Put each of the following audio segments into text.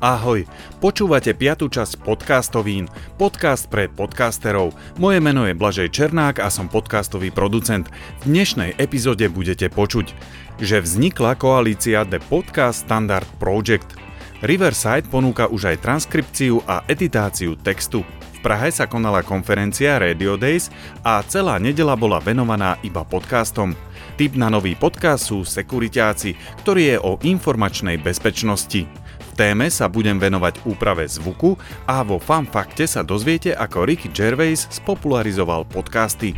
Ahoj, počúvate piatu časť podcastovín, podcast pre podcasterov. Moje meno je Blažej Černák a som podcastový producent. V dnešnej epizóde budete počuť, že vznikla koalícia The Podcast Standard Project. Riverside ponúka už aj transkripciu a editáciu textu. V Prahe sa konala konferencia Radio Days a celá nedela bola venovaná iba podcastom. Typ na nový podcast sú Sekuritáci, ktorý je o informačnej bezpečnosti téme sa budem venovať úprave zvuku a vo Fun Fakte sa dozviete, ako Ricky Gervais spopularizoval podcasty.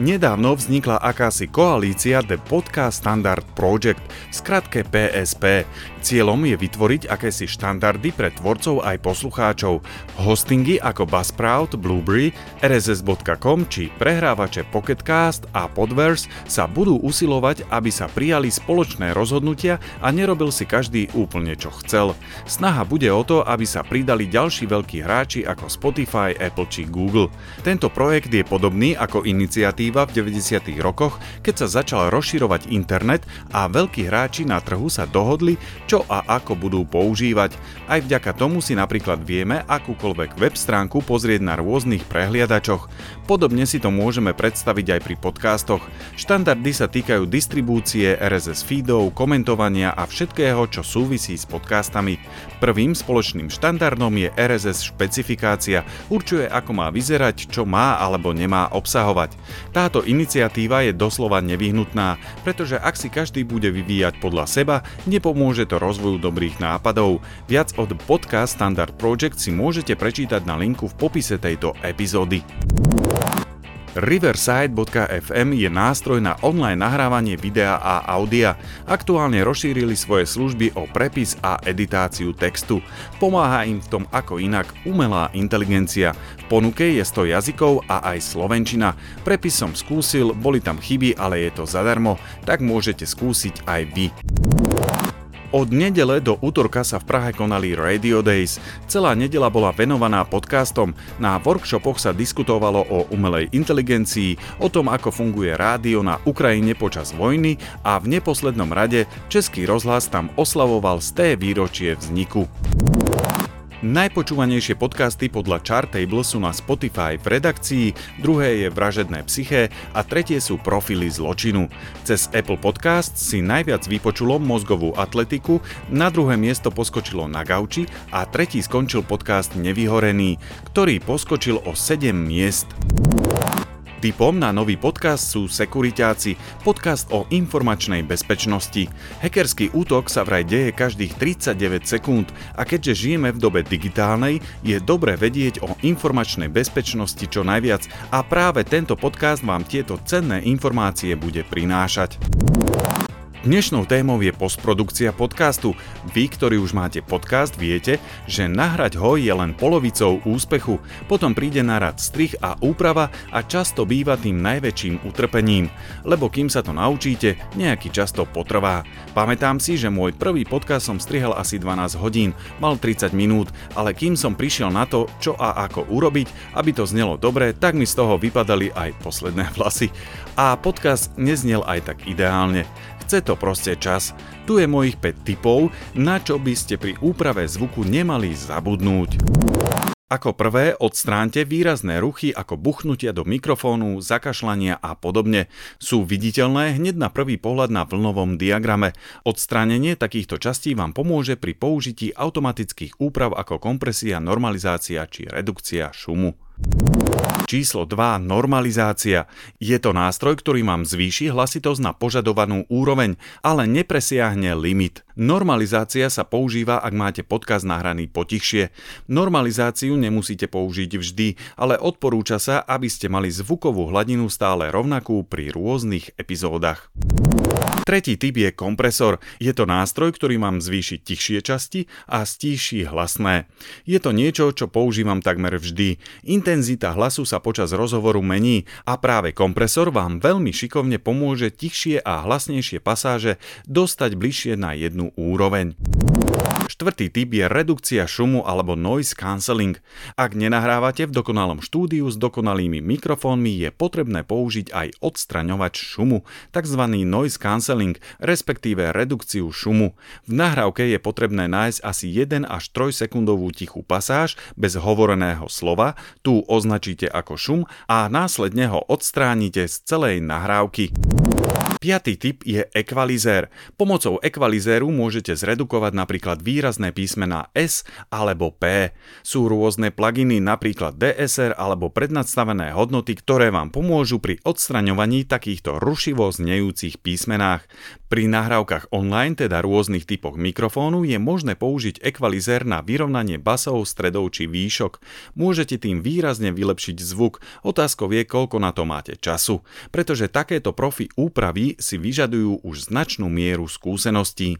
Nedávno vznikla akási koalícia The Podcast Standard Project, skratke PSP. Cieľom je vytvoriť akési štandardy pre tvorcov aj poslucháčov. Hostingy ako Buzzsprout, Blueberry, RSS.com či prehrávače Pocketcast a Podverse sa budú usilovať, aby sa prijali spoločné rozhodnutia a nerobil si každý úplne čo chcel. Snaha bude o to, aby sa pridali ďalší veľkí hráči ako Spotify, Apple či Google. Tento projekt je podobný ako iniciatíva iniciatíva v 90. rokoch, keď sa začal rozširovať internet a veľkí hráči na trhu sa dohodli, čo a ako budú používať. Aj vďaka tomu si napríklad vieme akúkoľvek web stránku pozrieť na rôznych prehliadačoch. Podobne si to môžeme predstaviť aj pri podcastoch. Štandardy sa týkajú distribúcie RSS feedov, komentovania a všetkého, čo súvisí s podcastami. Prvým spoločným štandardom je RSS špecifikácia, určuje ako má vyzerať, čo má alebo nemá obsahovať. Táto iniciatíva je doslova nevyhnutná, pretože ak si každý bude vyvíjať podľa seba, nepomôže to rozvoju dobrých nápadov. Viac od podcast Standard Project si môžete prečítať na linku v popise tejto epizódy. Riverside.fm je nástroj na online nahrávanie videa a audia. Aktuálne rozšírili svoje služby o prepis a editáciu textu. Pomáha im v tom ako inak umelá inteligencia. V ponuke je 100 jazykov a aj slovenčina. Prepis som skúsil, boli tam chyby, ale je to zadarmo, tak môžete skúsiť aj vy. Od nedele do útorka sa v Prahe konali Radio Days. Celá nedela bola venovaná podcastom. Na workshopoch sa diskutovalo o umelej inteligencii, o tom, ako funguje rádio na Ukrajine počas vojny a v neposlednom rade Český rozhlas tam oslavoval z té výročie vzniku. Najpočúvanejšie podcasty podľa Chartable sú na Spotify v redakcii, druhé je Vražedné psyché a tretie sú Profily zločinu. Cez Apple Podcast si najviac vypočulo mozgovú atletiku, na druhé miesto poskočilo na gauči a tretí skončil podcast Nevyhorený, ktorý poskočil o 7 miest. Typom na nový podcast sú Sekuritáci, podcast o informačnej bezpečnosti. Hackerský útok sa vraj deje každých 39 sekúnd a keďže žijeme v dobe digitálnej, je dobre vedieť o informačnej bezpečnosti čo najviac a práve tento podcast vám tieto cenné informácie bude prinášať. Dnešnou témou je postprodukcia podcastu. Vy, ktorí už máte podcast, viete, že nahrať ho je len polovicou úspechu. Potom príde na rad strich a úprava a často býva tým najväčším utrpením. Lebo kým sa to naučíte, nejaký čas to potrvá. Pamätám si, že môj prvý podcast som strihal asi 12 hodín, mal 30 minút, ale kým som prišiel na to, čo a ako urobiť, aby to znelo dobre, tak mi z toho vypadali aj posledné vlasy. A podcast neznel aj tak ideálne. Chce to proste čas. Tu je mojich 5 tipov, na čo by ste pri úprave zvuku nemali zabudnúť. Ako prvé, odstránte výrazné ruchy ako buchnutia do mikrofónu, zakašľania a podobne. Sú viditeľné hneď na prvý pohľad na vlnovom diagrame. Odstránenie takýchto častí vám pomôže pri použití automatických úprav ako kompresia, normalizácia či redukcia šumu. Číslo 2. Normalizácia. Je to nástroj, ktorý vám zvýši hlasitosť na požadovanú úroveň, ale nepresiahne limit. Normalizácia sa používa, ak máte podkaz nahraný potichšie. Normalizáciu nemusíte použiť vždy, ale odporúča sa, aby ste mali zvukovú hladinu stále rovnakú pri rôznych epizódach. Tretí typ je kompresor. Je to nástroj, ktorý mám zvýšiť tichšie časti a stíši hlasné. Je to niečo, čo používam takmer vždy. Intenzita hlasu sa počas rozhovoru mení a práve kompresor vám veľmi šikovne pomôže tichšie a hlasnejšie pasáže dostať bližšie na jednu úroveň. Štvrtý typ je redukcia šumu alebo noise cancelling. Ak nenahrávate v dokonalom štúdiu s dokonalými mikrofónmi, je potrebné použiť aj odstraňovač šumu, tzv. noise cancelling, respektíve redukciu šumu. V nahrávke je potrebné nájsť asi 1 až 3 sekundovú tichú pasáž bez hovoreného slova, tu označíte ako šum a následne ho odstránite z celej nahrávky. Piatý typ je ekvalizér. Pomocou ekvalizéru môžete zredukovať napríklad výrazné písmená S alebo P. Sú rôzne pluginy, napríklad DSR alebo prednastavené hodnoty, ktoré vám pomôžu pri odstraňovaní takýchto rušivo znejúcich písmenách. Pri nahrávkach online, teda rôznych typoch mikrofónu, je možné použiť ekvalizér na vyrovnanie basov, stredov či výšok. Môžete tým výrazne vylepšiť zvuk. Otázkou je, koľko na to máte času, pretože takéto profi úpravy si vyžadujú už značnú mieru skúseností.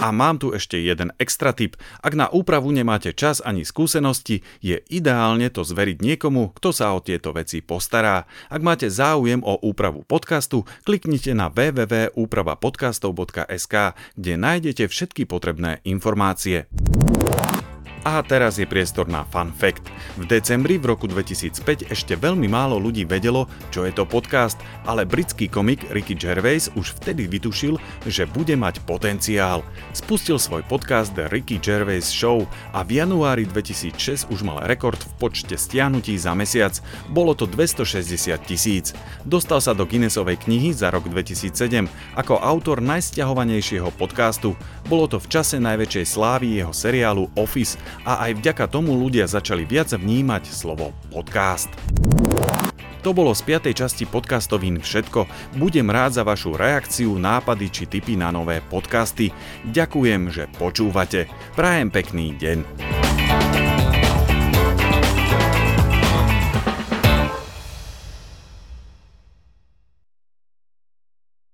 A mám tu ešte jeden extra tip. Ak na úpravu nemáte čas ani skúsenosti, je ideálne to zveriť niekomu, kto sa o tieto veci postará. Ak máte záujem o úpravu podcastu, kliknite na www.úpravapodcastov.sk, kde nájdete všetky potrebné informácie. A teraz je priestor na fun fact. V decembri v roku 2005 ešte veľmi málo ľudí vedelo, čo je to podcast, ale britský komik Ricky Gervais už vtedy vytušil, že bude mať potenciál. Spustil svoj podcast The Ricky Gervais Show a v januári 2006 už mal rekord v počte stiahnutí za mesiac. Bolo to 260 tisíc. Dostal sa do Guinnessovej knihy za rok 2007 ako autor najsťahovanejšieho podcastu. Bolo to v čase najväčšej slávy jeho seriálu Office a aj vďaka tomu ľudia začali viac vnímať slovo podcast. To bolo z 5. časti podcastovín všetko. Budem rád za vašu reakciu, nápady či tipy na nové podcasty. Ďakujem, že počúvate. Prajem pekný deň.